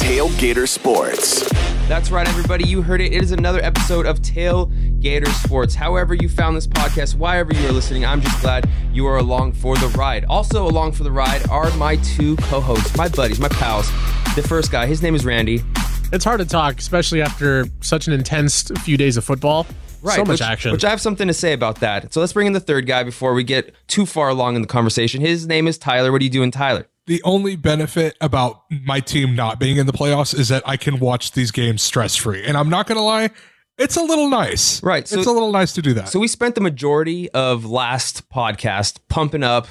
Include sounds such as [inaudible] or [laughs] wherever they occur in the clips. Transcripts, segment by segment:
Tailgater Sports. That's right, everybody. You heard it. It is another episode of Tailgater Sports. However, you found this podcast, wherever you are listening, I'm just glad you are along for the ride. Also, along for the ride are my two co hosts, my buddies, my pals. The first guy, his name is Randy. It's hard to talk, especially after such an intense few days of football. Right. so much which, action. Which I have something to say about that. So let's bring in the third guy before we get too far along in the conversation. His name is Tyler. What are you doing, Tyler? The only benefit about my team not being in the playoffs is that I can watch these games stress free. And I'm not going to lie, it's a little nice. Right, so- it's a little nice to do that. So we spent the majority of last podcast pumping up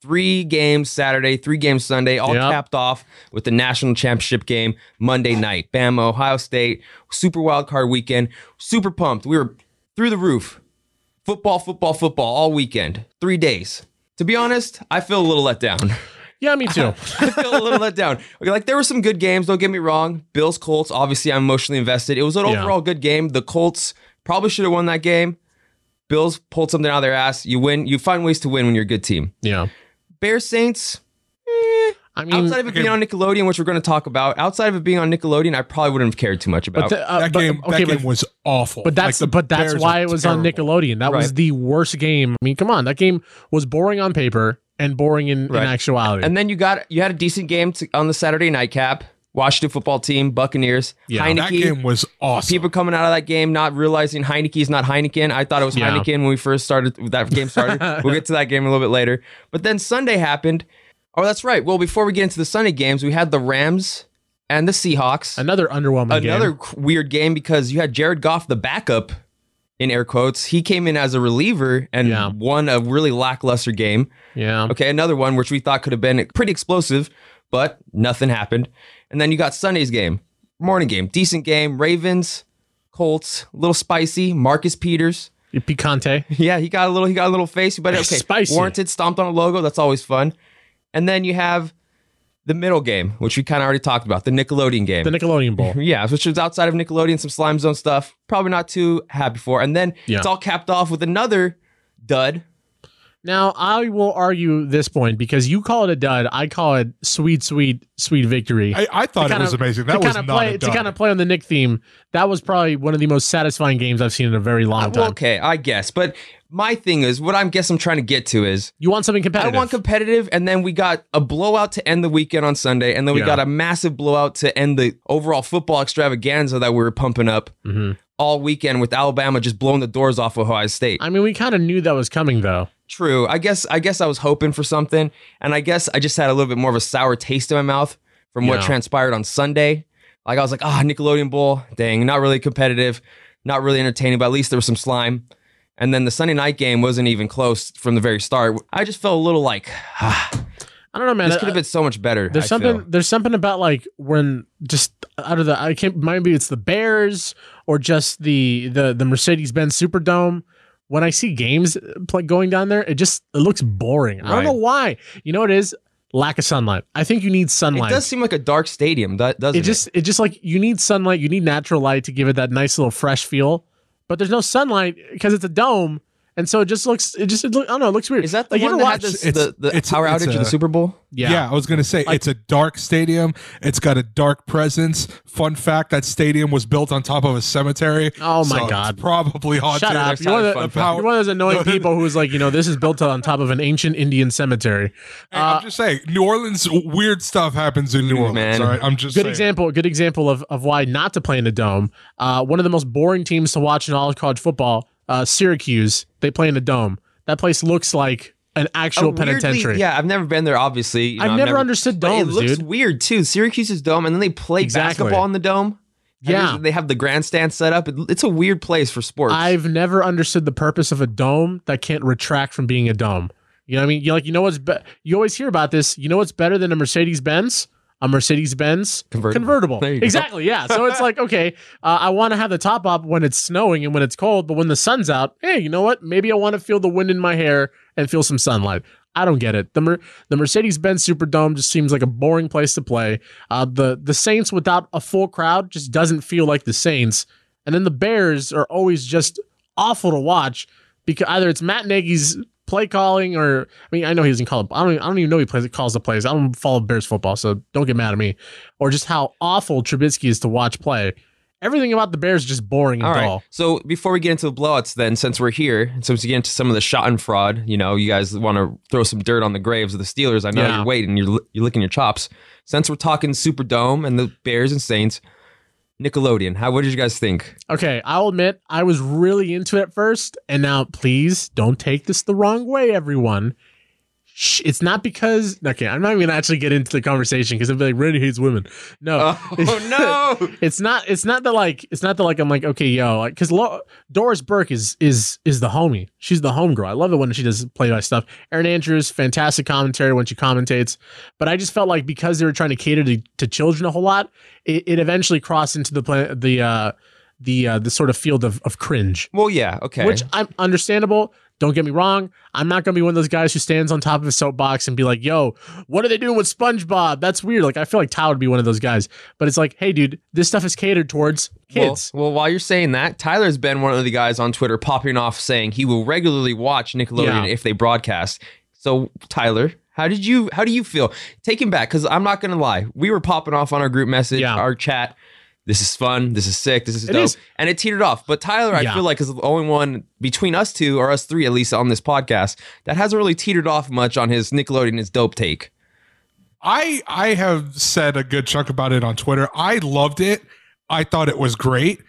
three games Saturday, three games Sunday, all Yep. capped off with the national championship game Monday night. Bama, Ohio State, super wild card weekend. Super pumped. We were through the roof. Football, football, football all weekend. Three days. To be honest, I feel a little let down. [laughs] yeah, me too. [laughs] I feel a little let down. Like there were some good games. Don't get me wrong. Bills Colts. Obviously, I'm emotionally invested. It was an Yeah. overall good game. The Colts probably should have won that game. Bills pulled something out of their ass. You win. You find ways to win when you're a good team. yeah. Bears Saints. I mean, Outside of it being on Nickelodeon, which we're going to talk about, outside of it being on Nickelodeon, I probably wouldn't have cared too much about. but, the- uh, that but- game, okay, that game but, was awful. but that's Like, the but that's Bears why it was on. Nickelodeon. That was the worst game. I mean, come on, that game was boring on paper and boring in, Right. in actuality. and then you got you had a decent game to, on the Saturday nightcap. Washington football team, Buccaneers, Yeah. Heinicke. That game was awesome. people coming out of that game not realizing Heinicke is not Heineken. I thought it was Yeah. Heineken when we first started that game started. [laughs] we'll get to that game a little bit later. But then Sunday happened. Oh, that's right. Well, before we get into the Sunday games, we had the Rams and the Seahawks. Another underwhelming Another game. weird game because you had Jared Goff, the backup, in air quotes. He came in as a reliever and Yeah. won a really lackluster game. Yeah. Okay, another one which we thought could have been pretty explosive, but nothing happened. And then you got Sunday's game, morning game, decent game. Ravens, Colts, a little spicy. Marcus Peters, Picante. [laughs] yeah, he got a little, he got a little face, but [laughs] okay, Spicy. warranted, stomped on a logo. That's always fun. And then you have the middle game, which we kind of already talked about, the Nickelodeon game. The Nickelodeon Bowl. [laughs] Yeah, which was outside of Nickelodeon, some Slime Zone stuff. Probably not too happy for. And then Yeah. it's all capped off with another dud. Now, I will argue this point because you call it a dud. I call it sweet, sweet, sweet victory. I, I thought it was of- amazing. That to was kind of not play, a to kind of play on the Nick theme. That was probably one of the most satisfying games I've seen in a very long time. Well, okay, I guess. But my thing is, what I'm guess I'm trying to get to is You want something competitive. I want competitive, and then we got a blowout to end the weekend on Sunday, and then we Yeah. got a massive blowout to end the overall football extravaganza that we were pumping up Mm-hmm. all weekend with Alabama just blowing the doors off of Ohio State. I mean, we kind of knew that was coming, though. True. I guess I guess I was hoping for something, and I guess I just had a little bit more of a sour taste in my mouth from what Yeah. transpired on Sunday. Like I was like, ah, Nickelodeon Bowl, dang, not really competitive, not really entertaining, but at least there was some slime. And then the Sunday night game wasn't even close from the very start. I just felt a little like, [sighs] ah, I don't know, man. this could have been so much better. There's I something. feel. There's something about like when just out of the. I can't. Maybe it's the Bears or just the the the Mercedes Benz Superdome. When I see games uh, play, going down there, it just it looks boring. I don't know why. You know what it is? Lack of sunlight. I think you need sunlight. It does seem like a dark stadium, doesn't it just it just like you need sunlight. You need natural light to give it that nice little fresh feel. But there's no sunlight because it's a dome, and so it just looks. It just it look, I don't know. It looks weird. Is that the like, you one ever that had watch- this, It's- the, the it's- power it's outage in a- the Super Bowl? Yeah. yeah. I was gonna say it's a dark stadium. It's got a dark presence. Fun fact: that stadium was built on top of a cemetery. Oh my so it's God. probably haunted. Shut up! You're one, not of the, fun fact. you're one of those annoying No, no, no. people who's like, you know, this is built on top of an ancient Indian cemetery. Hey, I'm just saying, New Orleans weird stuff happens in New Orleans. Man. All right, I'm just Good saying. example. Good example of, of why not to play in a dome. Uh, one of the most boring teams to watch in all of college football, uh, Syracuse. They play in a dome. That place looks like an actual weirdly- penitentiary. Yeah, I've never been there. Obviously, You I've know, never understood but domes, It looks dude. weird too. Syracuse's dome, and then they play Exactly. basketball in the dome. Yeah. they have the grandstand set up. It's a weird place for sports. I've never understood the purpose of a dome that can't retract from being a dome. You know what I mean? You like you know what's be- you always hear about this. You know what's better than a Mercedes Benz? A Mercedes Benz Convertible. There you go. Exactly. Yeah. So it's like okay, uh, I want to have the top up when it's snowing and when it's cold, but when the sun's out, hey, you know what? Maybe I want to feel the wind in my hair and feel some sunlight. I don't get it. The Mer- the Mercedes Benz Superdome just seems like a boring place to play. Uh, the the Saints without a full crowd just doesn't feel like the Saints. And then the Bears are always just awful to watch because either it's Matt Nagy's play calling or I mean I know he doesn't call it I don't I don't even know he plays it calls the plays. I don't follow Bears football, so don't get mad at me. Or just how awful Trubisky is to watch play. Everything about the Bears is just boring and All right. dull. So before we get into the blowouts, then, since we're here, and since we get into some of the schadenfreude, you know, you guys want to throw some dirt on the graves of the Steelers. I know Yeah. you're waiting, you're you're licking your chops. Since we're talking Superdome and the Bears and Saints, Nickelodeon. How? What did you guys think? Okay, I'll admit I was really into it first, and now please don't take this the wrong way, everyone. Shh, It's not because okay, I'm not even gonna actually get into the conversation because it'll be like Randy hates women. No, Oh [laughs] no! it's not. It's not that like. It's not that like I'm like okay, yo, like because Lo- Doris Burke is is is the homie. She's the homegirl. I love it when she does play by stuff. Erin Andrews, fantastic commentary when she commentates. But I just felt like because they were trying to cater to, to children a whole lot, it, it eventually crossed into the play, the uh, the uh, the sort of field of, of cringe, well, yeah, okay. which I'm understandable. Don't get me wrong. I'm not gonna be one of those guys who stands on top of a soapbox and be like, "Yo, what are they doing with SpongeBob? That's weird." Like I feel like Tyler would be one of those guys. But it's like, hey, dude, this stuff is catered towards kids. Well, well, while you're saying that, Tyler's been one of the guys on Twitter popping off saying he will regularly watch Nickelodeon Yeah. if they broadcast. So, Tyler, how did you how do you feel? Taking back cuz I'm not going to lie. We were popping off on our group message, Yeah. our chat. This is fun. This is sick. This is It dope. is. And it teetered off. But Tyler, I feel like is the only one between us two or us three at least on this podcast that hasn't really teetered off much on his Nickelodeon his dope take. I I have said a good chunk about it on Twitter. I loved it. I thought it was great.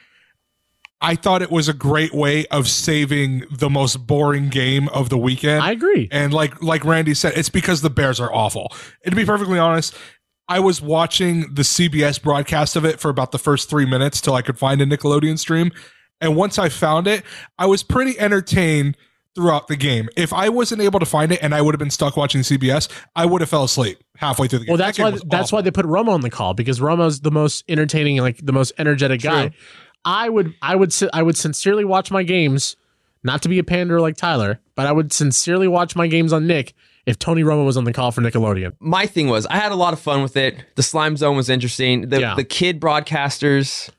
I thought it was a great way of saving the most boring game of the weekend. I agree. And like like Randy said, it's because the Bears are awful. And to be perfectly honest, I was watching the CBS broadcast of it for about the first three minutes till I could find a Nickelodeon stream. And once I found it, I was pretty entertained throughout the game. If I wasn't able to find it and I would have been stuck watching CBS, I would have fell asleep halfway through the game. Well, that's That why that's awful. why they put Romo on the call because Romo's the most entertaining, like the most energetic guy. I would I would I would sincerely watch my games, not to be a pander like Tyler, but I would sincerely watch my games on Nick if Tony Romo was on the call for Nickelodeon. my thing was I had a lot of fun with it. The slime zone was interesting. The Yeah. the kid broadcasters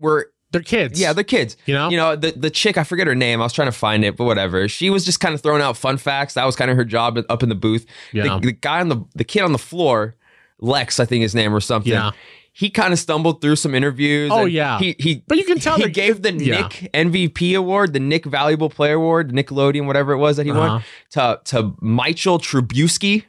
were They're kids. yeah, they're kids. You know? You know, the the chick, I forget her name. I was trying to find it, but whatever. She was just kind of throwing out fun facts. That was kind of her job up in the booth. Yeah. The, the guy on the the kid on the floor, Lex, I think his name or something. Yeah. He kind of stumbled through some interviews. Oh, and yeah. He he But you can tell he gave the yeah. Nick MVP award, the Nick Valuable Player Award, the Nickelodeon, whatever it was that he won, uh-huh. to to Michael Trubisky.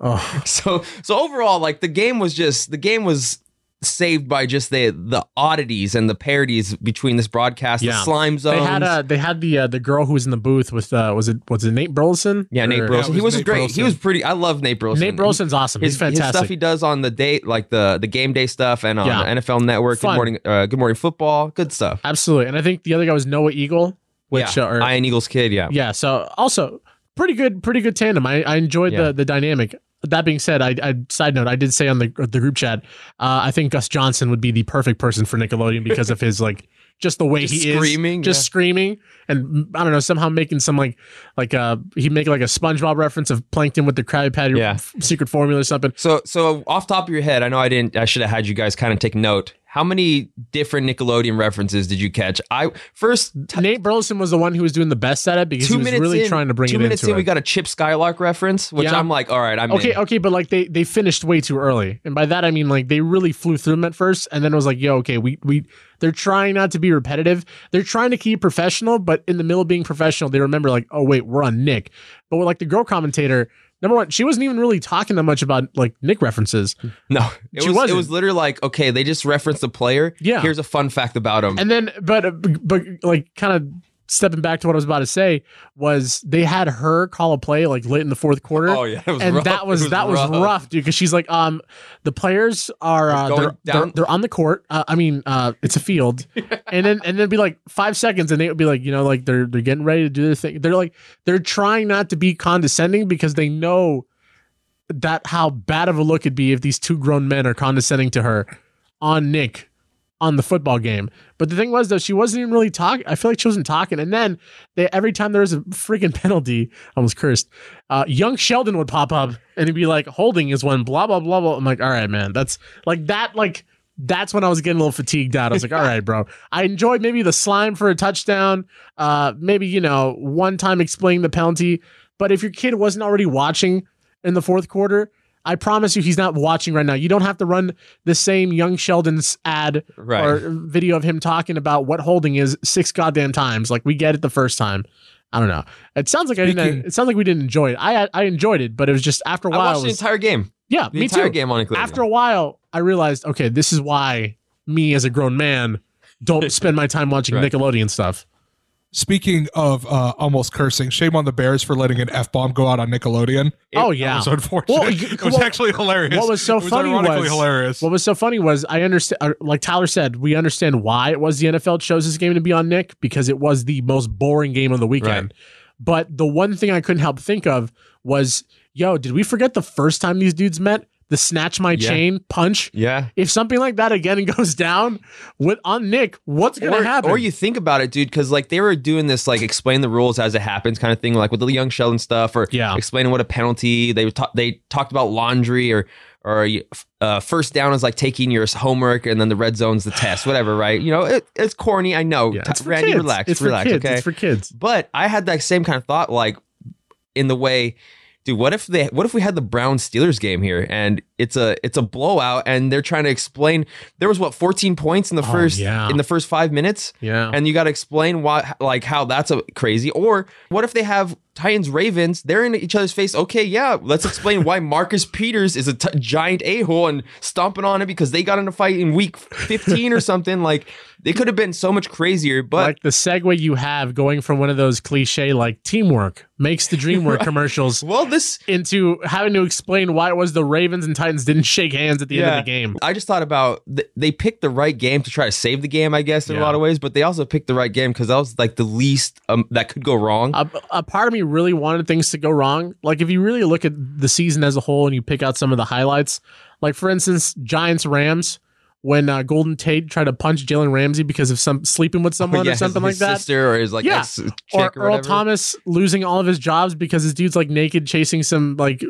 Oh, [laughs] So so overall, like the game was just the game was saved by just the the oddities and the parodies between this broadcast, Yeah. the slime zones. they had uh they had the uh, the girl who was in the booth with uh was it was it Nate Burleson? yeah, Nate Or- Burleson. it he was was Nate great. He was pretty. I love Nate Burleson. Nate Burleson's awesome. His, He's fantastic. his stuff he does on the date, like the the game day stuff, and on Yeah. the NFL Network. Fun. Good morning, uh, Good morning football. Good stuff. Absolutely. And I think the other guy was Noah Eagle, which yeah, uh, or, Ian Eagle's kid. Yeah, Yeah. So also pretty good, pretty good tandem. I, I enjoyed Yeah. the the dynamic. That being said, I, I side note, I did say on the the group chat, uh, I think Gus Johnson would be the perfect person for Nickelodeon because of his [laughs] like just the way Just he screaming, is, just yeah. screaming, and I don't know, somehow making some like like uh he'd make like a SpongeBob reference of Plankton with the Krabby Patty Yeah. secret formula or something. So, so off top of your head, I know I didn't. I should have had you guys kind of take note. How many different Nickelodeon references did you catch? I first t- Nate Burleson was the one who was doing the best at it because he was really in, trying to bring two it minutes in, we got a Chip Skylark reference, which Yeah. I'm like, all right, I'm Okay, in. okay, but like they they finished way too early, and by that I mean like they really flew through them at first, and then it was like, yo, okay, we we they're trying not to be repetitive, they're trying to keep professional, but in the middle of being professional, they remember like, oh wait, we're on Nick, but with like the girl commentator, number one, she wasn't even really talking that much about like Nick references, [laughs] No, it She was wasn't. it was literally like, okay, they just referenced the player. Yeah. here's a fun fact about him. and then but but like kind of stepping back to what I was about to say was they had her call a play like late in the fourth quarter. oh yeah, it was and rough. that was, It that was rough, dude. Because she's like, um, the players are uh, they're, they're, they're on the court. Uh, I mean, uh, it's a field, [laughs] and then and then be like five seconds, and they would be like, you know, like they're they're getting ready to do their thing. They're like they're trying not to be condescending because they know that how bad of a look it'd be if these two grown men are condescending to her on Nick on the football game. But the thing was though, she wasn't even really talking. I feel like she wasn't talking. And then they every time there was a freaking [laughs] penalty, I was cursed. Uh, young Sheldon would pop up and he'd be like, "Holding is when blah blah blah blah." I'm like, "All right, man, that's like that like." That's when I was getting a little fatigued out. I was like, all right, bro. I enjoyed maybe the slime for a touchdown. Uh, maybe, you know, one time explaining the penalty. But if your kid wasn't already watching in the fourth quarter, I promise you he's not watching right now. You don't have to run the same Young Sheldon's ad Right. or video of him talking about what holding is six goddamn times. Like we get it the first time. I don't know. It sounds like I didn't. It sounds like we didn't enjoy it. I I enjoyed it, but it was just after a while. I watched it the was- entire game. yeah, The me entire too. game on Nickelodeon. After a while, I realized, okay, this is why me as a grown man don't [laughs] spend my time watching Right. Nickelodeon stuff. Speaking of uh, almost cursing, shame on the Bears for letting an f bomb go out on Nickelodeon. oh That yeah. was unfortunate. Well, [laughs] it was well, actually hilarious. what was so it was funny ironically was- hilarious. What was so funny was I understand, uh, like Tyler said, we understand why it was the NFL chose this game to be on Nick because it was the most boring game of the weekend. But the one thing I couldn't help think of was, yo, did we forget the first time these dudes met? The snatch my Yeah. chain punch. Yeah. If something like that again [laughs] goes down with on Nick, what's gonna or, happen? Or you think about it, dude, because like they were doing this like explain the rules as it happens kind of thing, like with the young Sheldon stuff, or Yeah. explaining what a penalty. They ta- they talked about laundry or or uh, first down is like taking your homework, and then the red zone's the test, whatever, right? You know, it, it's corny. I know. yeah, it's Randy, kids. relax, It's relax, kids. okay. It's for kids. But I had that same kind of thought, like in the way, dude. What if they? What if we had the Brown Steelers game here, and it's a it's a blowout, and they're trying to explain there was what 14 points in the Oh, first yeah. in the first five minutes, Yeah. and you got to explain why, like how that's a crazy. Or what if they have Titans Ravens? They're in each other's face. Okay, yeah, let's explain why [laughs] Marcus Peters is a t- giant a hole and stomping on it because they got in a fight in week 15 or something. Like they could have been so much crazier, but. like the segue you have going from one of those cliche like teamwork makes the dream work [laughs] commercials well, this into having to explain why it was the Ravens and Titans didn't shake hands at the end of the game. I just thought about th- they picked the right game to try to save the game, I guess, in a lot of ways, but they also picked the right game because that was like the least um, that could go wrong. A, a part of me really wanted things to go wrong. Like if you really look at the season as a whole and you pick out some of the highlights, like for instance, Giants Rams when uh, Golden Tate tried to punch Jalen Ramsey because of some sleeping with someone Yeah, or something like his that. sister or his like Yeah. Or or, Earl. Thomas losing all of his jobs because his dude's like naked chasing some like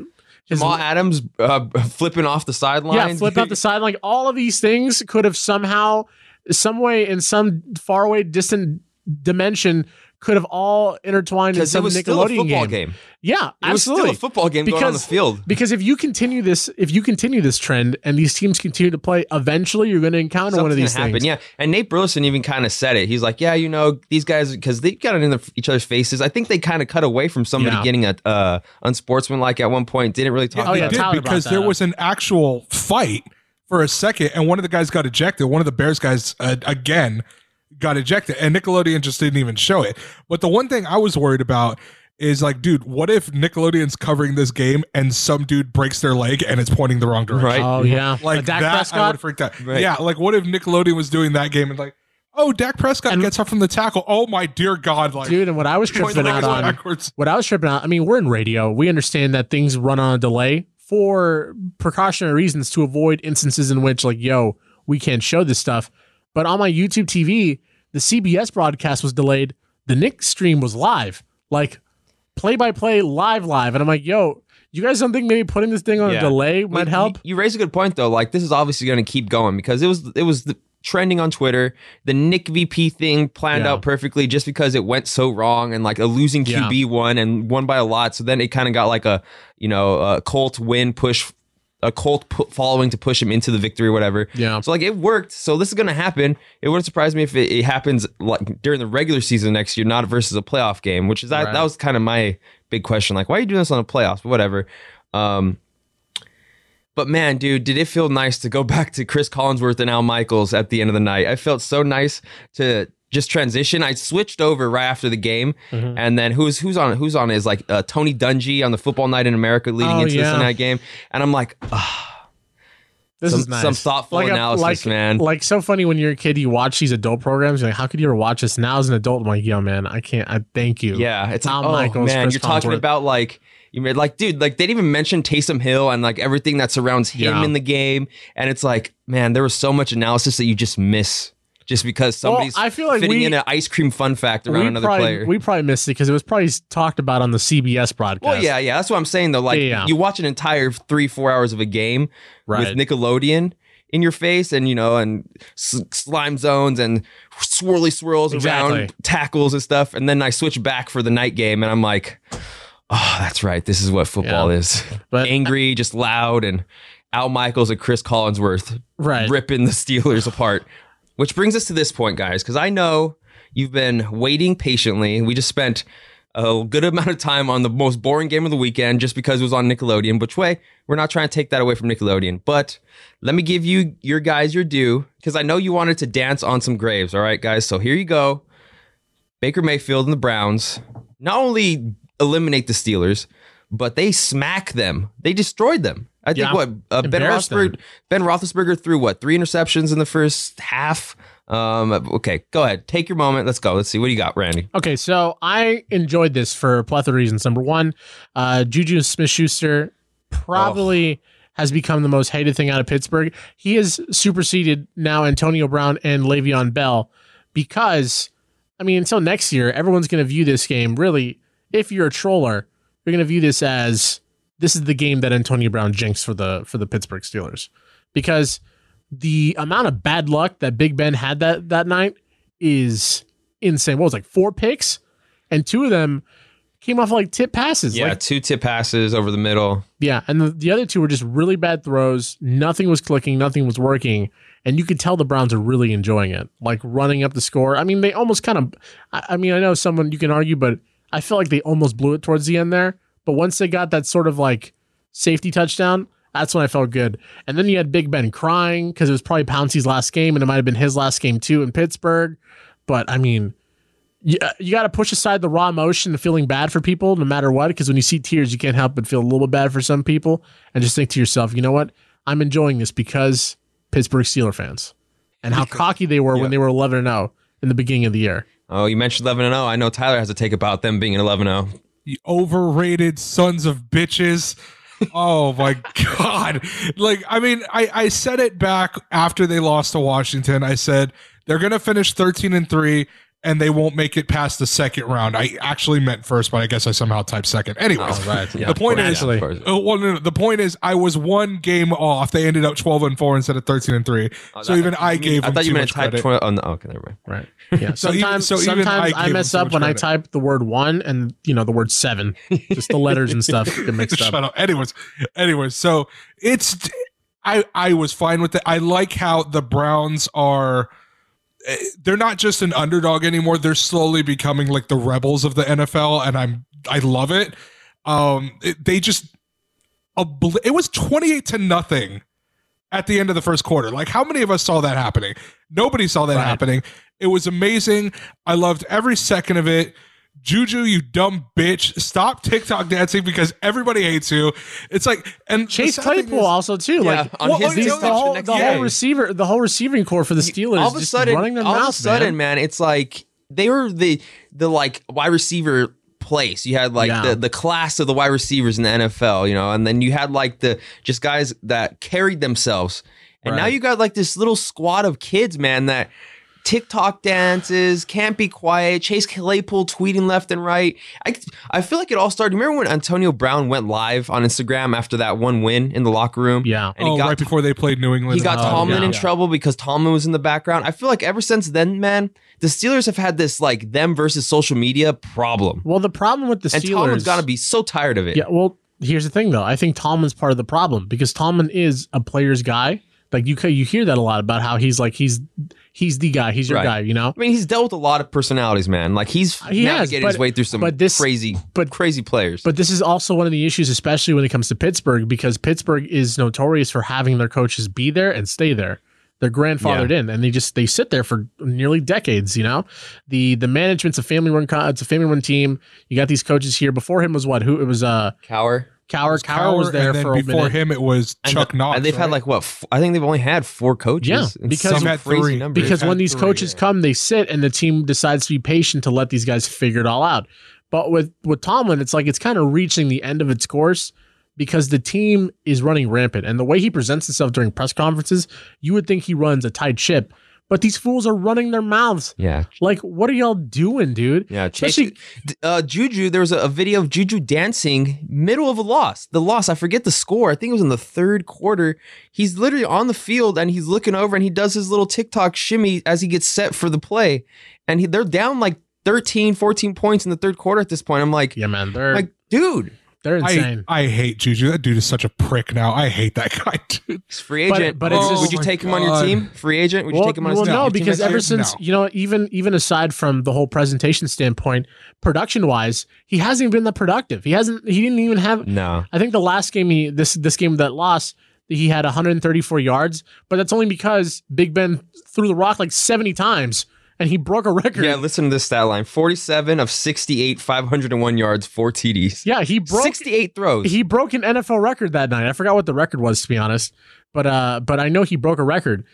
his Jamal Adams uh, flipping off the [laughs] sideline. Yeah, flip out the side. Like all of these things could have somehow, some way, in some faraway, distant dimension, could have all intertwined in because it some was still a Nickelodeon football game. game. Yeah, It was absolutely. still a football game going on the Because- field. because if you continue this, if you continue this trend, and these teams continue to play, eventually you're going to encounter one of these gonna things. happen. Yeah, and Nate Burleson even kind of said it. He's like, "Yeah, you know, these guys because they got it in the, each other's faces. I think they kind of cut away from somebody Yeah. getting a uh, unsportsmanlike at one point. Didn't really talk Oh, yeah, about did it. Because there up. was an actual fight for a second, and one of the guys got ejected. One of the Bears guys uh, again got ejected, and Nickelodeon just didn't even show it. But the one thing I was worried about is like, dude, what if Nickelodeon's covering this game and some dude breaks their leg and it's pointing the wrong direction? Right. Oh mm-hmm. yeah, Like Dak that, I would have freaked out. Right. Yeah, like what if Nickelodeon was doing that game and like, oh, Dak Prescott And- gets up from the tackle. Oh my dear God, like Dude, and what I was tripping out on, backwards. what I was tripping out, I mean, we're in radio. We understand that things run on a delay for precautionary reasons to avoid instances in which, like, yo, we can't show this stuff. But on my YouTube TV, the CBS broadcast was delayed. The Nick stream was live, like play by play, live, live. And I'm like, yo, you guys don't think maybe putting this thing on Yeah. a delay might help? You, you raise a good point though. Like this is obviously going to keep going because it was it was the, trending on Twitter. The Nick VP thing planned Yeah. out perfectly just because it went so wrong and like a losing Yeah. QB won and won by a lot. So then it kind of got like a you know a Colt win push. A cult pu- following to push him into the victory, or whatever. Yeah. So like it worked. So this is gonna happen. It wouldn't surprise me if it, it happens like during the regular season next year, not versus a playoff game. Which is that Right. that was kind of my big question. Like, why are you doing this on the playoffs? But whatever. Um, but man, dude, did it feel nice to go [laughs] back to Chris Collinsworth and Al Michaels at the end of the night? I felt so nice to just transition. I switched over right after the game, Mm-hmm. and then who's who's on who's on is like uh, Tony Dungy on the Football Night in America leading Oh, into the. Sunday night game, and I'm like, ah, This some- is nice. some thoughtful a- analysis, like, man. Like so funny when you're a kid, you watch these adult programs. You're like, how could you ever watch this now as an adult? I'm like, yo, man, I can't. I thank you. yeah, it's like, Al oh Michaels, man, Chris you're talking about like. You made like, dude, like they didn't even mention Taysom Hill and like everything that surrounds him Yeah. in the game, and it's like, man, there was so much analysis that you just miss just because somebody's I feel like fitting we- in an ice cream fun fact around another probably, player. We probably missed it because it was probably talked about on the CBS broadcast. Well, yeah, yeah, that's what I'm saying though. Like, Yeah, you watch an entire three, four hours of a game Right. with Nickelodeon in your face, and you know, and s- slime zones and swirly swirls Exactly. around tackles and stuff, and then I switch back for the night game, and I'm like, Oh, that's right. This is what football Yeah. is. [laughs] But Angry, just loud, and Al Michaels and Chris Collinsworth right, ripping the Steelers apart. Which brings us to this point, guys, because I know you've been waiting patiently. We just spent a good amount of time on the most boring game of the weekend just because it was on Nickelodeon. Which way? We're not trying to take that away from Nickelodeon, but let me give you your guys your due because I know you wanted to dance on some graves. All right, guys. So here you go. Baker Mayfield and the Browns not only eliminate the Steelers, but they smack them. They destroyed them. I think Yeah. what uh, Ben them. Roethlisberger, Ben Roethlisberger threw what three interceptions in the first half. Um, okay, go ahead, take your moment. Let's go. Let's see what do you got, Randy. Okay, so I enjoyed this for a plethora of reasons. Number one, uh, Juju Smith Schuster probably has become the most hated thing out of Pittsburgh. He has superseded now Antonio Brown and Le'Veon Bell because, I mean, until next year, everyone's going to view this game really, if you're a troller, you're going to view this as this is the game that Antonio Brown jinxed for the for the Pittsburgh Steelers because the amount of bad luck that Big Ben had that that night is insane. What was it, like four picks, and two of them came off like tip passes. Yeah, Like, two tip passes over the middle. yeah, and the, the other two were just really bad throws. Nothing was clicking. Nothing was working, and you could tell the Browns are really enjoying it, like running up the score. I mean, they almost kind of. I, I mean, I know someone you can argue, but I feel like they almost blew it towards the end there. But once they got that sort of like safety touchdown, that's when I felt good. And then you had Big Ben crying because it was probably Pouncey's last game, and it might have been his last game too in Pittsburgh. But I mean, you, uh, you got to push aside the raw emotion of feeling bad for people no matter what. Because when you see tears, you can't help but feel a little bit bad for some people and just think to yourself, you know what? I'm enjoying this because Pittsburgh Steeler fans and how cocky they were when they were 11 0 in the beginning of the year. Oh, you mentioned 11 and 0. I know Tyler has a take about them being an 11 0. You overrated sons of bitches. oh my [laughs] god. Like I mean, I I said it back after they lost to Washington. I said they're going to finish 13 and 3 and they won't make it past the second round. I actually meant first, but I guess I somehow typed second. Anyways, right. the point is, Naturally. uh, well, no, no, the point is, I was one game off. They ended up 12 and 4 instead of 13 and 3. so even I gave I them thought you too meant much type credit. 20. Oh, no. Okay, never mind. Right. [laughs] Yeah. So even- Sometimes, so even sometimes I I, mess up much when I type the word one and, you know, the word seven. [laughs] Just the letters and stuff get mixed Shut up. up. Anyways, anyways, so it's I I was fine with it. I like how the Browns are. Eh, They're not just an underdog anymore. They're slowly becoming like the rebels of the NFL, and I'm I love it. Um, it- they just obli- it was twenty eight to nothing at the end of the first quarter. Like, how many of us saw that happening? Nobody saw that Right. happening. It was amazing. I loved every second of it. Juju, you dumb bitch. Stop TikTok dancing because everybody hates you. It's like and Chase sad Claypool is- also too. Yeah, like on Well, his these, yeah, the whole, next the whole receiver, the whole receiving core for the Steelers, all of a just sudden, running their all of a sudden, man. man. it's like they were the the like wide receiver place. You had like Yeah. the the class of the wide receivers in the NFL, you know, and then you had like the just guys that carried themselves. And now you got like this little squad of kids, man, that TikTok dances, can't be quiet. Chase Claypool tweeting left and right. I, I feel like it all started. Remember when Antonio Brown went live on Instagram after that one win in the locker room? Yeah. and he oh, got right before they played New England. he got Oh, Tomlin yeah. in Yeah. trouble because Tomlin was in the background. I feel like ever since then, man, the Steelers have had this like them versus social media problem. Well, the problem with the And Steelers, Tomlin's got to be so tired of it. Yeah, well, here's the thing though. I think Tomlin's part of the problem because Tomlin is a player's guy. Like you, you hear that a lot about how he's like he's he's the guy, he's your Right. guy, you know. I mean, he's dealt with a lot of personalities, man. Like he's He has, navigated his but- way through some but this- crazy, but- crazy players. But this is also one of the issues, especially when it comes to Pittsburgh, because Pittsburgh is notorious for having their coaches be there and stay there. They're grandfathered in, and they just they sit there for nearly decades. You know, the the management's a family run. It's a family run team. You got these coaches here. Before him was what? Who it was? Uh, Cowher. Cowher. Cowher was there and then for a before minute. him it was And Chuck the- Knox. And they've had like what? F- I think they've only had four coaches. Yeah, because- some Some had crazy three. numbers. because when these three, coaches yeah. come, they sit and the team decides to be patient to let these guys figure it all out. But with with Tomlin, it's like it's kind of reaching the end of its course because the team is running rampant, and the way he presents himself during press conferences, you would think he runs a tight ship, but these fools are running their mouths. yeah, Like, what are y'all doing, dude? Yeah, Chase, Especially- uh, Juju. There was a, a video of Juju dancing middle of a loss. The loss, I forget the score. I think it was in the third quarter. He's literally on the field and he's looking over and he does his little TikTok shimmy as he gets set for the play. And he, they're down like 13, 14 points in the third quarter at this point. I'm like, Yeah, man, they're like dude. They're insane. I hate Juju. That dude is such a prick now. I hate that [laughs] guy, dude. He's free But- agent. but it's oh would just- you Oh take him on your team? Free agent? Would you take him on his well, team? no, because ever since No. you know, even even aside from the whole presentation standpoint, production wise, he hasn't even been that productive. He hasn't. He didn't even have. no. I think the last game he this this game that lost, he had 134 yards, but that's only because Big Ben threw the rock like 70 times and he broke a record. Yeah, listen to this stat line: forty-seven of sixty-eight, five hundred and one yards, four TDs. Yeah, he broke Sixty-eight throws. he broke an NFL record that night. I forgot what the record was to be honest, but uh, but I know he broke a record.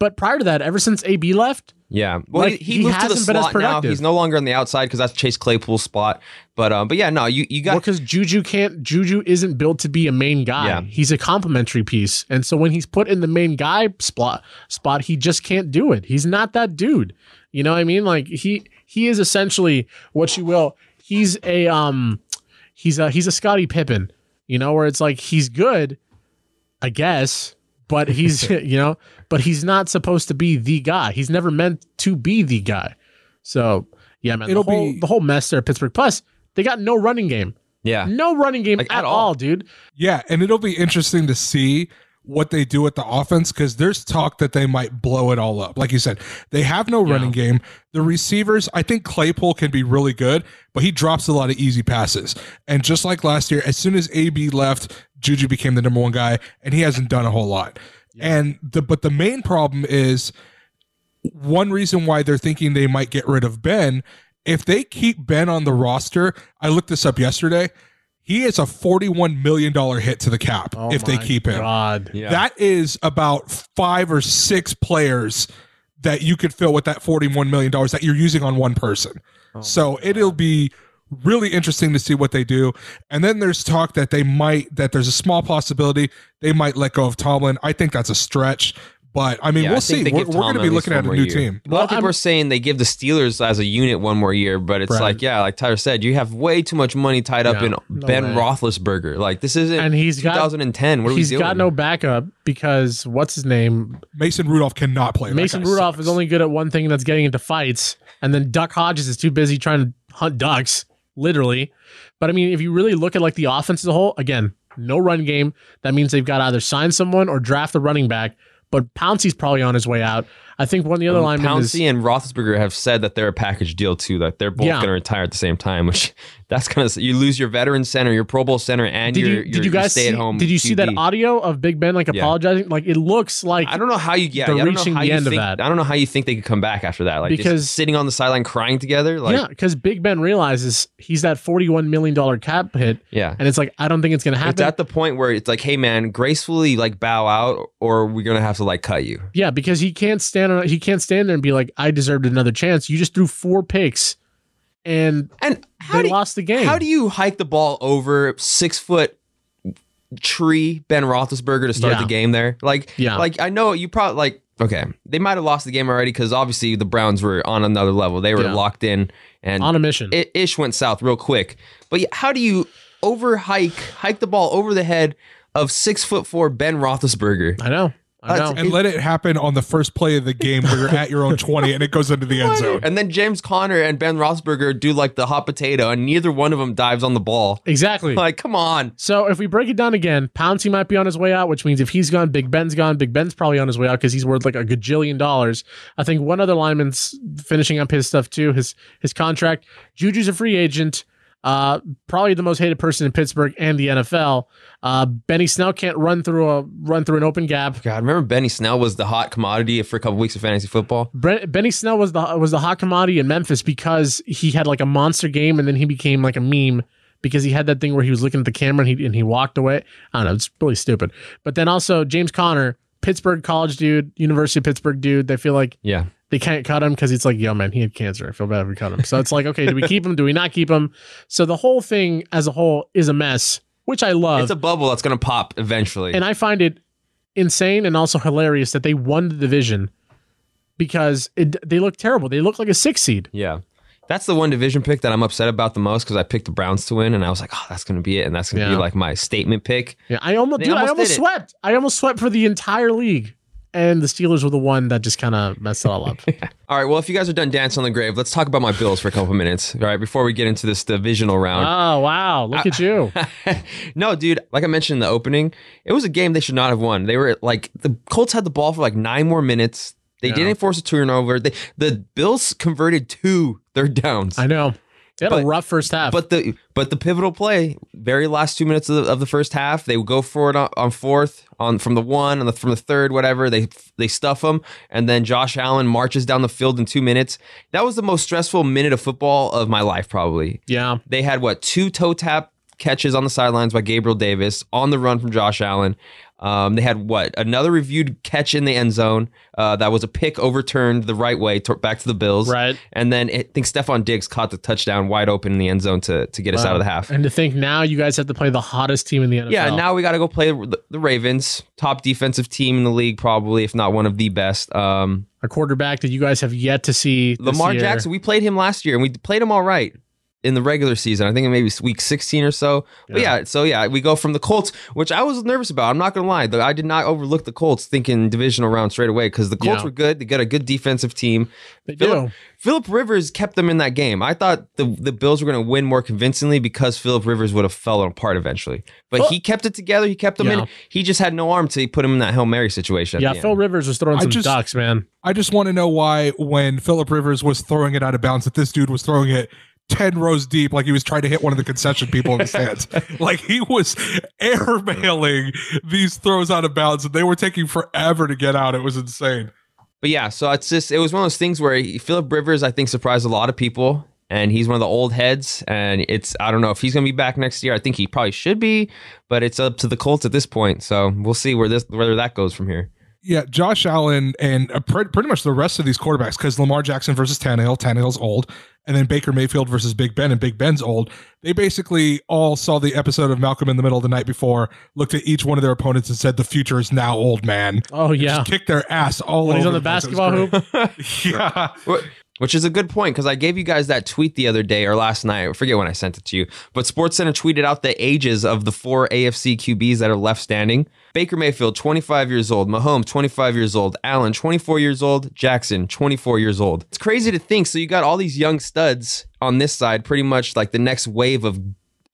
But prior to that, ever since AB left, Yeah, well, Like, he, he he moved to the hasn't been as slot now. productive. He's no longer on the outside because that's Chase Claypool's spot. But um, but yeah, no, you you got well, because Juju can't. Juju isn't built to be a main guy. Yeah. He's a complementary piece, and so when he's put in the main guy spot, spot, he just can't do it. He's not that dude. You know what I mean? Like he he is essentially what you will. He's a um, he's a he's a Scottie Pippen. You know, where it's like he's good, I guess, but [laughs] he's you know, but he's not supposed to be the guy. He's never meant to be the guy. So yeah, man, It'll the whole be- the whole mess there at Pittsburgh. Plus, they got no running game. yeah. No running game Like, at, at all. all. dude. Yeah, and it'll be interesting to see what they do with the offense because there's talk that they might blow it all up. Like you said, they have no running game. The receivers, I think Claypool can be really good, but he drops a lot of easy passes. And just like last year, as soon as AB left, Juju became the number one guy, and he hasn't done a whole lot. And the but the main problem is one reason why they're thinking they might get rid of Ben. If they keep Ben on the roster, I looked this up yesterday. He is a $41 million hit to the cap Oh if they keep him. God. Yeah. That is about five or six players that you could fill with that $41 million that you're using on one person. Oh so it'll be really interesting to see what they do. And then there's talk that they might, that there's a small possibility they might let go of Tomlin. I think that's a stretch. But I mean, Yeah, we'll think see. We're, we're going to be looking at a new year. team. A lot of people I'm- are saying they give the Steelers as a unit one more year, but it's Right. like, yeah, like Tyler said, you have way too much money tied up Yeah, in no Ben way. Roethlisberger. Like this isn't And he's got- 2010. What are we He's doing? got no backup because what's his name? Mason Rudolph cannot play. Mason Rudolph sucks. is only good at one thing, and that's getting into fights. And then Duck Hodges is too busy trying to hunt ducks, literally. But I mean, if you really look at like the offense as a whole, again, no run game. That means they've got to either sign someone or draft a running back. But Pouncey's probably on his way out. I think one of the other um, linemen is Pouncey and Roethlisberger have said that they're a package deal too. That they're both Yeah. going to retire at the same time. Which that's kind of you lose your veteran center, your Pro Bowl center, and did your, you your, did you guys stay see, at home. did you see that audio of Big Ben like Yeah. apologizing? Like it looks like I don't know how you yeah. They're I don't know reaching how the you end of think, that. I don't know how you think they could come back after that. Like Because- just sitting on the sideline crying together. Like yeah, because Big Ben realizes he's that forty-one million dollar cap hit, yeah. and it's like I don't think it's gonna happen. It's at the point where it's like, hey man, gracefully like bow out, or we're gonna have to like cut you. yeah, because he can't stand on, he can't stand there and be like, I deserved another chance. You just threw four picks, and And how they do lost the game. how do you hike the ball over six foot tree Ben Roethlisberger to start Yeah. the game there? Like, Yeah. like I know you probably like okay, they might have lost the game already because obviously the Browns were on another level. They were Yeah. locked in, and on a mission? it ish went south real quick. But yeah, how do you over hike hike the ball over the head of six foot four Ben Roethlisberger? I know, I know. That's- and let it happen on the first play of the game where you're at your own 20 and it goes into the end zone. And then James Conner and Ben Roethlisberger do like the hot potato, and neither one of them dives on the ball. exactly. Like, come on. So if we break it down again, Pouncey might be on his way out, which means if he's gone, Big Ben's gone. Big Ben's probably on his way out because he's worth like a gajillion dollars. I think one other lineman's finishing up his stuff too, his his contract. Juju's a free agent. Uh, probably the most hated person in Pittsburgh and the NFL. Uh, Benny Snell can't run through a run through an open gap. God, remember Benny Snell was the hot commodity for a couple weeks of fantasy football? Bre- Benny Snell was the was the hot commodity in Memphis because he had like a monster game and then he became like a meme because he had that thing where he was looking at the camera and he and he walked away. I don't know, it's really stupid. But then also James Conner, Pittsburgh college dude, University of Pittsburgh dude. They feel like Yeah. They can't cut him because it's like, yo, man, he had cancer. I feel bad if we cut him. So it's like, okay, do we keep him? Do we not keep him? So the whole thing as a whole is a mess, which I love. It's a bubble that's going to pop eventually. And I find it insane and also hilarious that they won the division because it, they look terrible. They look like a six seed. yeah. That's the one division pick that I'm upset about the most because I picked the Browns to win, and I was like, oh, that's going to be it. And that's going to Yeah. be like my statement pick. Yeah, I almost, dude, I almost almost did it. swept. I almost swept for the entire league. And the Steelers were the one that just kind of messed it all up. [laughs] All right. Well, if you guys are done dancing on the grave, let's talk about my Bills for a couple minutes. All right, before we get into this divisional round. oh wow, look at you! [laughs] no, dude. Like I mentioned in the opening, it was a game they should not have won. They were like the Colts had the ball for like nine more minutes. They Yeah. didn't force a turnover. They, the Bills converted two third downs. I know they had a But- rough first half. But the but the pivotal play, very last two minutes of the, of the first half, they would go for it on, on fourth, on from the one, and the, from the third, whatever. They they stuff them, and then Josh Allen marches down the field in two minutes. That was the most stressful minute of football of my life, probably. yeah, They had what two toe tap catches on the sidelines by Gabriel Davis on the run from Josh Allen. Um, they had what another reviewed catch in the end zone uh, that was a pick overturned the right way to, back to the Bills. Right. and then I think Stefon Diggs caught the touchdown wide open in the end zone to to get us out of the half. And to think now you guys have to play the hottest team in the NFL. Yeah, now we got to go play the, the Ravens, top defensive team in the league, probably if not one of the best. Um, a quarterback that you guys have yet to see. this Lamar. Jackson, we played him last year and we played him all right in the regular season. I think it maybe week 16 or so. But yeah, so yeah, we go from the Colts, which I was nervous about. I'm not going to lie. though I did not overlook the Colts thinking divisional round straight away because the Colts Yeah. were good. They got a good defensive team. They Philip, do. Philip Rivers kept them in that game. I thought the the Bills were going to win more convincingly because Philip Rivers would have fallen apart eventually. But Well- he kept it together. He kept them Yeah. in. He just had no arm to put him in that Hail Mary situation. Yeah, the Phil end. Rivers was throwing I some just- ducks, man. I just want to know why when Philip Rivers was throwing it out of bounds that this dude was throwing it 10 rows deep like he was trying to hit one of the concession people in the [laughs] stands. like he was airmailing these throws out of bounds and they were taking forever to get out. It was insane. But yeah, so it's just it was one of those things where Philip Rivers I think surprised a lot of people, and he's one of the old heads, and it's I don't know if he's going to be back next year. I think he probably should be, but it's up to the Colts at this point. So we'll see where this whether that goes from here. Yeah, Josh Allen and uh, pre- pretty much the rest of these quarterbacks, because Lamar Jackson versus Tannehill, Tannehill's old, and then Baker Mayfield versus Big Ben, and Big Ben's old. They basically all saw the episode of Malcolm in the Middle the night before, looked at each one of their opponents and said, "The future is now, old man." Oh yeah. Kicked their ass all When he's on the place. Basketball hoop. [laughs] [laughs] yeah, Wh- Which is a good point because I gave you guys that tweet the other day or last night. I forget when I sent it to you. But SportsCenter tweeted out the ages of the four AFC QBs that are left standing. Baker Mayfield, 25 years old. Mahomes, 25 years old. Allen, 24 years old. Jackson, 24 years old. It's crazy to think. So you got all these young studs on this side, pretty much like the next wave of,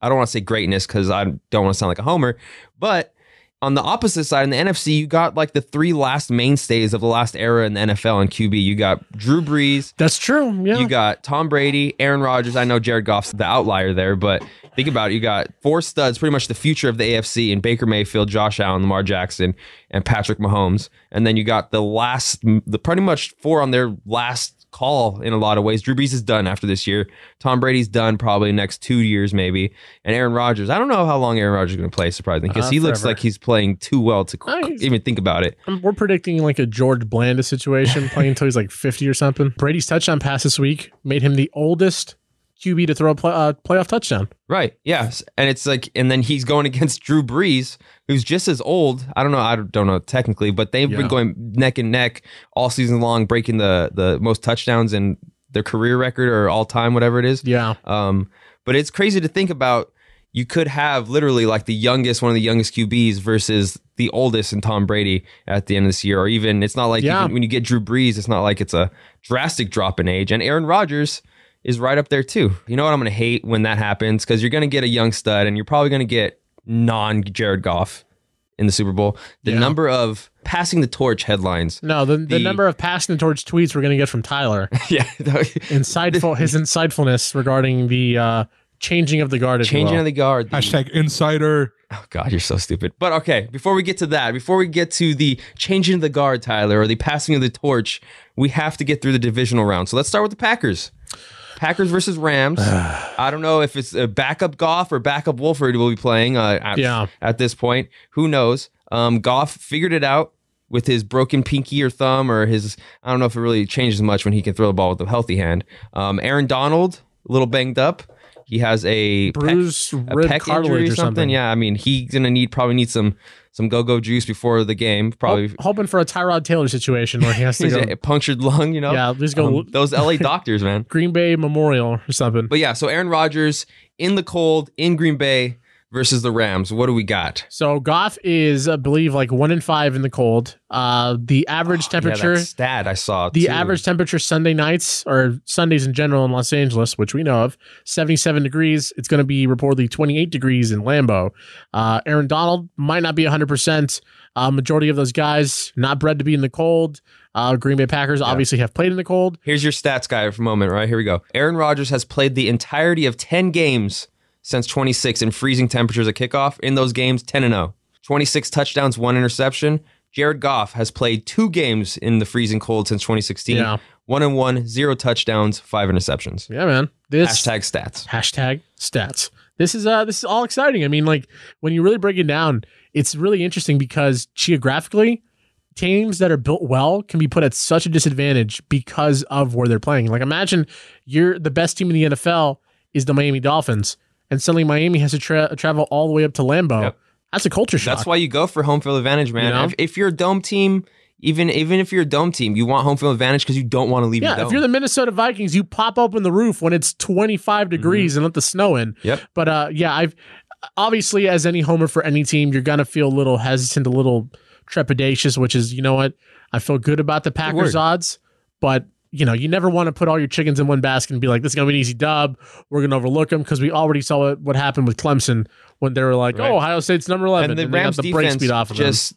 I don't want to say greatness because I don't want to sound like a homer, but on the opposite side in the NFC, you got like the three last mainstays of the last era in the NFL and QB. You got Drew Brees, That's true. Yeah. you got Tom Brady, Aaron Rodgers. I know Jared Goff's the outlier there, but think about it. You got four studs, pretty much the future of the AFC in Baker Mayfield, Josh Allen, Lamar Jackson, and Patrick Mahomes. And then you got the last, the pretty much four on their last call in a lot of ways. Drew Brees is done after this year. Tom Brady's done probably next two years maybe. And Aaron Rodgers, I don't know how long Aaron Rodgers is going to play, surprisingly, because Uh, he looks like he's playing too well to he's- even think about it. Um, We're predicting like a George Blanda situation, playing until he's like 50 or something. Brady's touchdown pass this week made him the oldest QB to throw a play, uh, playoff touchdown. Right. Yes. And it's like, and then he's going [laughs] against Drew Brees, who's just as old. I don't know. I don't know technically, but they've Yeah. been going neck and neck all season long, breaking the the most touchdowns in their career record or all time, whatever it is. Yeah. Um, but it's crazy to think about. You could have literally like the youngest, one of the youngest QBs versus the oldest in Tom Brady at the end of this year, or even it's not like Yeah. even when you get Drew Brees, it's not like it's a drastic drop in age. And Aaron Rodgers is right up there too. You know what I'm going to hate when that happens because you're going to get a young stud and you're probably going to get non Jared Goff in the Super Bowl. The Yeah. number of passing the torch headlines. No, the, the, The- number of passing the torch tweets we're going to get from Tyler, [laughs] yeah. insightful, his insightfulness regarding the uh, changing of the guard. Changing will. of the guard. the- hashtag insider. Oh God, you're so stupid. But okay, before we get to that, before we get to the changing of the guard, Tyler, or the passing of the torch, we have to get through the divisional round. So let's start with the Packers. Packers versus Rams. [sighs] I don't know if it's a backup Goff or backup Wolford will be playing uh, at, Yeah. at this point. Who knows? Um, Goff figured it out with his broken pinky or thumb or his, I don't know if it really changes much when he can throw the ball with a healthy hand. Um, Aaron Donald, a little banged up. He has a pec- bruised a rib pec cartilage injury or something. Yeah, I mean he's gonna need probably need some some go go juice before the game. Probably Hop- hoping for a Tyrod Taylor situation where he has to [laughs] go a punctured lung. You know, Yeah, just go- Um, those LA [laughs] doctors, man. Green Bay Memorial or something. But yeah, so Aaron Rodgers in the cold in Green Bay. Versus the Rams. What do we got? So Goff is, I believe, like one in five in the cold. Uh, the average Yeah, temperature, that stat I saw. the too. average temperature Sunday nights or Sundays in general in Los Angeles, which we know of, 77 degrees. It's going to be reportedly 28 degrees in Lambeau. Uh, Aaron Donald might not be 100%. Uh, majority of those guys not bred to be in the cold. Uh, Green Bay Packers obviously have played in the cold. Here's your stats guy for a moment, right? Here we go. Aaron Rodgers has played the entirety of 10 games since 26 in freezing temperatures at kickoff. In those games, 10 and 0. 26 touchdowns, one interception. Jared Goff has played two games in the freezing cold since 2016. Yeah. One and one, zero touchdowns, five interceptions. Yeah, man. This Hashtag stats. hashtag stats. This is uh this is all exciting. I mean, like when you really break it down, it's really interesting because geographically, teams that are built well can be put at such a disadvantage because of where they're playing. Like imagine you're the best team in the NFL is the Miami Dolphins, and suddenly Miami has to tra- travel all the way up to Lambeau. Yep. That's a culture shock. That's why you go for home field advantage, man. You know? if, if you're a dome team, even even if you're a dome team, you want home field advantage because you don't want to leave your Yeah, dome. if you're the Minnesota Vikings, you pop open the roof when it's 25 degrees and let the snow in. Yep. But uh, yeah, I've obviously as any homer for any team, you're gonna feel a little hesitant, a little trepidatious, which is you know what I feel good about the Packers odds, but you know you never want to put all your chickens in one basket and be like this is gonna be an easy dub. We're gonna overlook them because we already saw what, what happened with Clemson when they were like, Right. oh Ohio State's number 11, and the and Rams the break defense speed off of them. just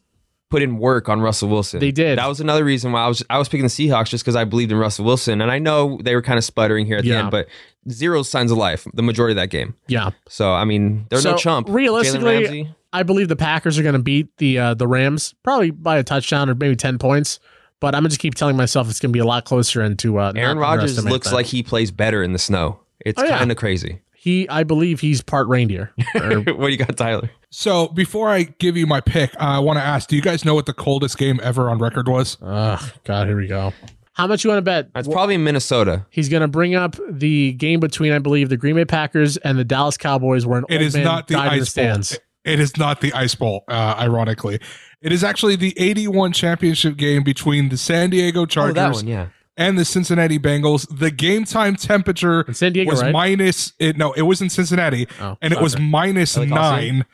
put in work on Russell Wilson. They did. That was another reason why I was I was picking the Seahawks just because I believed in Russell Wilson, and I know they were kind of sputtering here at the end, but zero signs of life the majority of that game. Yeah, So I mean, they're no chump. Realistically, I believe the Packers are going to beat the uh, the Rams probably by a touchdown or maybe ten points. But I'm gonna just keep telling myself it's going to be a lot closer and to uh, Aaron Rodgers looks that. like he plays better in the snow. It's Oh, kind of crazy. he. I believe he's part reindeer. [laughs] Or- what do you got, Tyler? So before I give you my pick, I want to ask: Do you guys know what the coldest game ever on record was? Ugh, God, here we go. How much you want to bet? It's probably in Minnesota. He's going to bring up the game between, I believe, the Green Bay Packers and the Dallas Cowboys, where an It old is man not the died in the ice bowl. stands. It is not the ice bowl. Uh, ironically, it is actually the '81 championship game between the San Diego Oh, Chargers that one, yeah. and the Cincinnati Bengals. The game time temperature In San Diego, was right? minus. It, no, it was in Cincinnati, Oh, and it was okay. minus LA Coliseum? nine.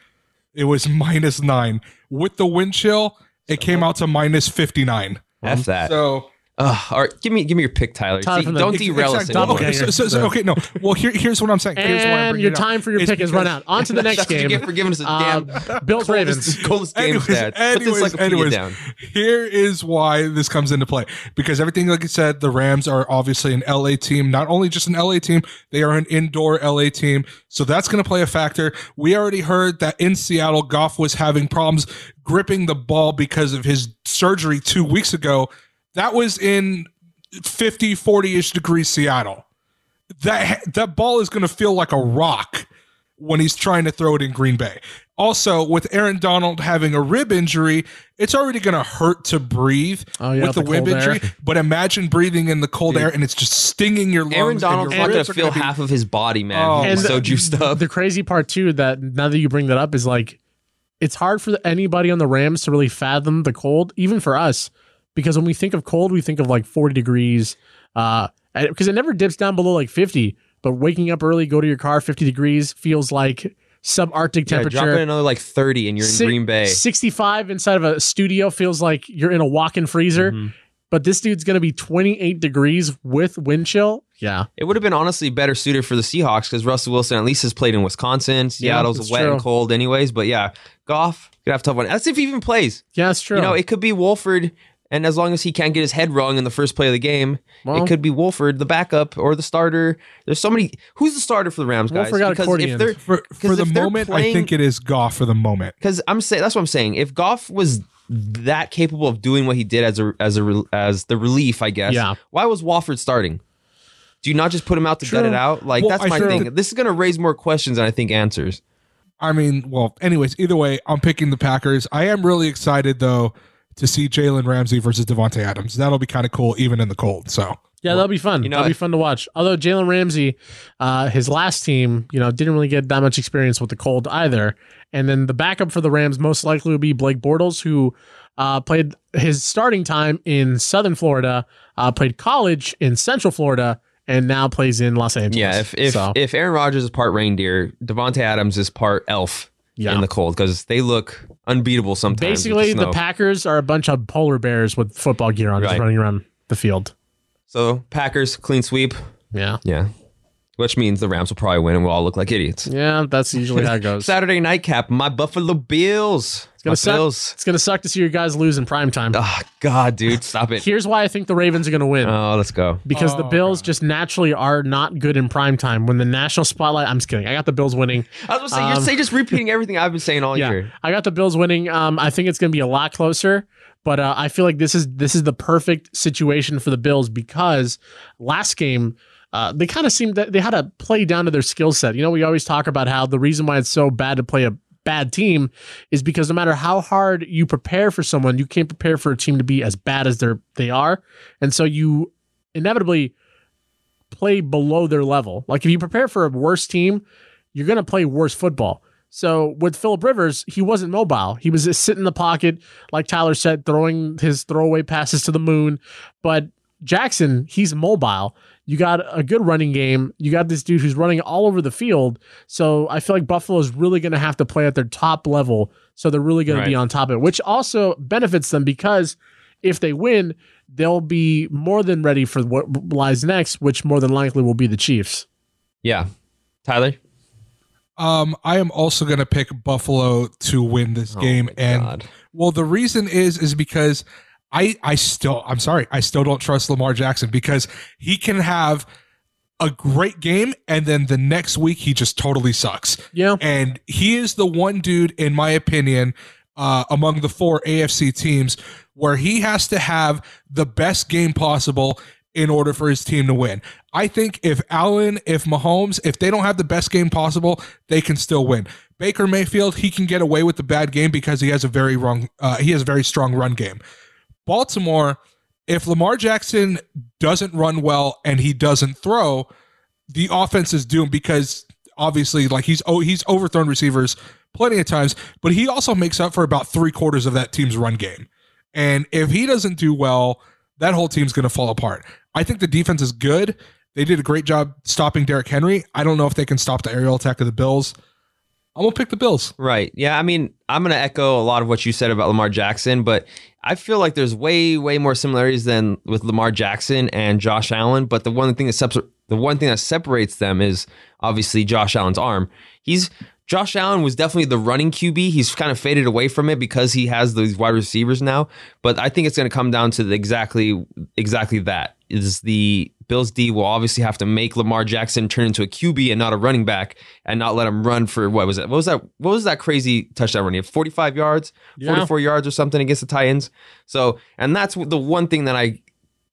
It was minus nine with the wind chill. It came out to minus fifty nine. F that. So Ugh, all right, give me give me your pick, Tyler. Tyler See, don't Ex- derail us Exactly. anymore. Okay, so, so, so- okay, no. Well, here, here's what I'm saying. Here's And bringing your time for your pick has run out. On to the next That's you game. get for giving us a Uh, damn Bills Ravens. coldest, coldest game Anyways, stat. Put anyways, encyclopedia anyways, down. here is why this comes into play because everything, like I said, the Rams are obviously an LA team. Not only just an LA team, they are an indoor LA team. So that's going to play a factor. We already heard that in Seattle, Goff was having problems gripping the ball because of his surgery two weeks ago. That was in 50, 40 ish degrees Seattle. That that ball is going to feel like a rock when he's trying to throw it in Green Bay. Also, with Aaron Donald having a rib injury, it's already going to hurt to breathe Oh, yeah, with with the, the rib cold air. injury. But imagine breathing in the cold air and it's just stinging your lungs. Aaron and Donald's your not going to feel gonna be- half of his body, man. Oh, He's And so the- juiced up. The crazy part too that now that you bring that up is like it's hard for anybody on the Rams to really fathom the cold, even for us, because when we think of cold, we think of like 40 degrees, uh, because it never dips down below like 50. But waking up early, go to your car, 50 degrees feels like subarctic yeah, drop in temperature. another like 30 and you're in Si- Green Bay. 65 inside of a studio feels like you're in a walk-in freezer. Mhm. But this dude's gonna be 28 degrees with wind chill. Yeah, It would have been honestly better suited for the Seahawks because Russell Wilson at least has played in Wisconsin. Seattle's that's wet true. and cold, anyways. But yeah, Goff could have a tough one. That's if he even plays. yeah, that's true. You know, it could be Wolford, and as long as he can't get his head wrong in the first play of the game, Well- it could be Wolford, the backup or the starter. There's so many. Who's the starter for the Rams, guys? Wolford got Because accordion. if they're For, for 'Cause the if they're moment, I think it is Goff for the moment. because I'm saying that's what I'm saying. If Goff was that capable of doing what he did as a as a as the relief, I guess. Yeah. Why was Wolford starting? Do you not just put him out to gut it out? Like Well, that's I my think thing. This is going to raise more questions than I think answers. I mean, well, anyways, either way, I'm picking the Packers. I am really excited though to see Jalen Ramsey versus Davante Adams. That'll be kind of cool, even in the cold. So Yeah, that'll be fun. you know, that'll be fun to watch. Although Jalen Ramsey, uh, his last team, you know, didn't really get that much experience with the cold either. And then the backup for the Rams most likely will be Blake Bortles, who uh, played his starting time in Southern Florida, uh, played college in Central Florida, and now plays in Los Angeles. Yeah, if if, So, if Aaron Rodgers is part reindeer, Davante Adams is part elf Yeah. in the cold because they look unbeatable sometimes. basically the snow. Packers are a bunch of polar bears with football gear on, just running around the field. So Packers clean sweep. Yeah, Yeah. Which means the Rams will probably win and we'll all look like idiots. yeah, that's usually how it [laughs] goes. Saturday nightcap, my Buffalo Bills. It's gonna my suck. Bills. It's gonna suck to see your guys lose in prime time. Oh God, dude, stop it. Here's why I think the Ravens are gonna win. Oh, let's go. because the Oh, Bills just naturally are not good in prime time. When the national spotlight, I'm just kidding. I got the Bills winning. I was gonna say, you're Um, say just repeating everything I've been saying all [laughs] Yeah, year. I got the Bills winning. Um, I think it's going to be a lot closer, but uh, I feel like this is this is the perfect situation for the Bills because last game. Uh, they kind of seemed that they had to play down to their skill set. You know, we always talk about how the reason why it's so bad to play a bad team is because no matter how hard you prepare for someone, you can't prepare for a team to be as bad as they're they are, and so you inevitably play below their level. Like if you prepare for a worse team, you're going to play worse football. So with Philip Rivers, he wasn't mobile. He was just sitting in the pocket, like Tyler said, throwing his throwaway passes to the moon. But Jackson, he's mobile. You got a good running game. You got this dude who's running all over the field. So I feel like Buffalo is really going to have to play at their top level. So they're really going to be on top of it, which also benefits them because if they win, they'll be more than ready for what lies next, which more than likely will be the Chiefs. Yeah. Tyler? Um, I am also going to pick Buffalo to win this Oh game, and God. well, the reason is is because I I still I'm sorry I still don't trust Lamar Jackson because he can have a great game and then the next week he just totally sucks. Yeah. And he is the one dude, in my opinion, uh, among the four AFC teams where he has to have the best game possible in order for his team to win. I think if Allen, if Mahomes, if they don't have the best game possible, they can still win. Baker Mayfield, he can get away with the bad game because he has a very wrong, uh, he has a very strong run game. Baltimore, if Lamar Jackson doesn't run well and he doesn't throw, the offense is doomed because obviously like he's oh he's overthrown receivers plenty of times, but he also makes up for about three quarters of that team's run game. And if he doesn't do well, that whole team's going to fall apart. I think the defense is good. They did a great job stopping Derrick Henry. I don't know if they can stop the aerial attack of the Bills. I'm gonna pick the Bills. Right. Yeah. I mean, I'm going to echo a lot of what you said about Lamar Jackson, but I feel like there's way, way more similarities than with Lamar Jackson and Josh Allen. But the one thing that separ- the one thing that separates them is obviously Josh Allen's arm. He's Josh Allen was definitely the running QB. He's kind of faded away from it because he has these wide receivers now. But I think it's going to come down to the exactly exactly that is the Bills D will obviously have to make Lamar Jackson turn into a QB and not a running back, and not let him run for what was it? What was that? What was that crazy touchdown run? He had 45 yards, Yeah. 44 yards or something against the Titans. So, and that's the one thing that I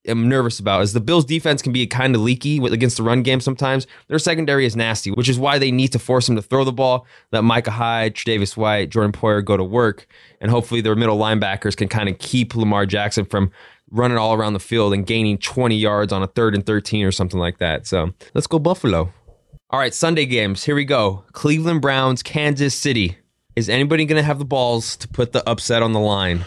am nervous about is the Bills defense can be kind of leaky against the run game sometimes. Their secondary is nasty, which is why they need to force him to throw the ball, let Micah Hyde, Tre'Davious White, Jordan Poyer go to work, and hopefully their middle linebackers can kind of keep Lamar Jackson from running all around the field and gaining 20 yards on a third and 13 or something like that. So let's go Buffalo. All right, Sunday games. Here we go. Cleveland Browns, Kansas City. Is anybody going to have the balls to put the upset on the line?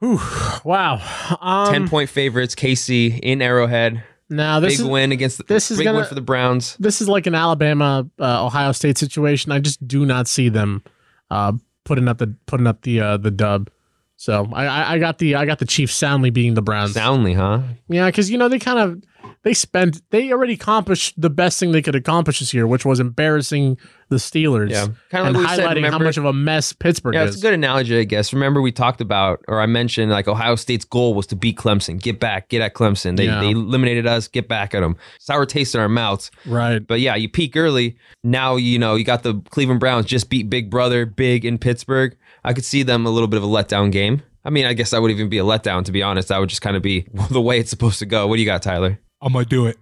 Wow. Um, 10 point favorites, KC in Arrowhead. now this big is win against the this is big gonna- win for the Browns. this is like an Alabama uh, Ohio State situation. I just do not see them uh, putting up the putting up the uh, the dub. So I, I I got the I got the Chiefs soundly beating the Browns. Soundly, huh? Yeah, because you know they kind of they spent they already accomplished the best thing they could accomplish this year, which was embarrassing the Steelers. Yeah. Kinda like and highlighting said, how much of a mess Pittsburgh Yeah, is. it's a good analogy, I guess. Remember, we talked about, or I mentioned, like Ohio State's goal was to beat Clemson, get back, get at Clemson. They, Yeah. they eliminated us, get back at them. Sour taste in our mouths. Right. But yeah, you peak early. Now, you know, you got the Cleveland Browns just beat Big Brother, big in Pittsburgh. I could see them a little bit of a letdown game. I mean, I guess that would even be a letdown, to be honest. That would just kind of be [laughs] the way it's supposed to go. What do you got, Tyler? I'm gonna do it.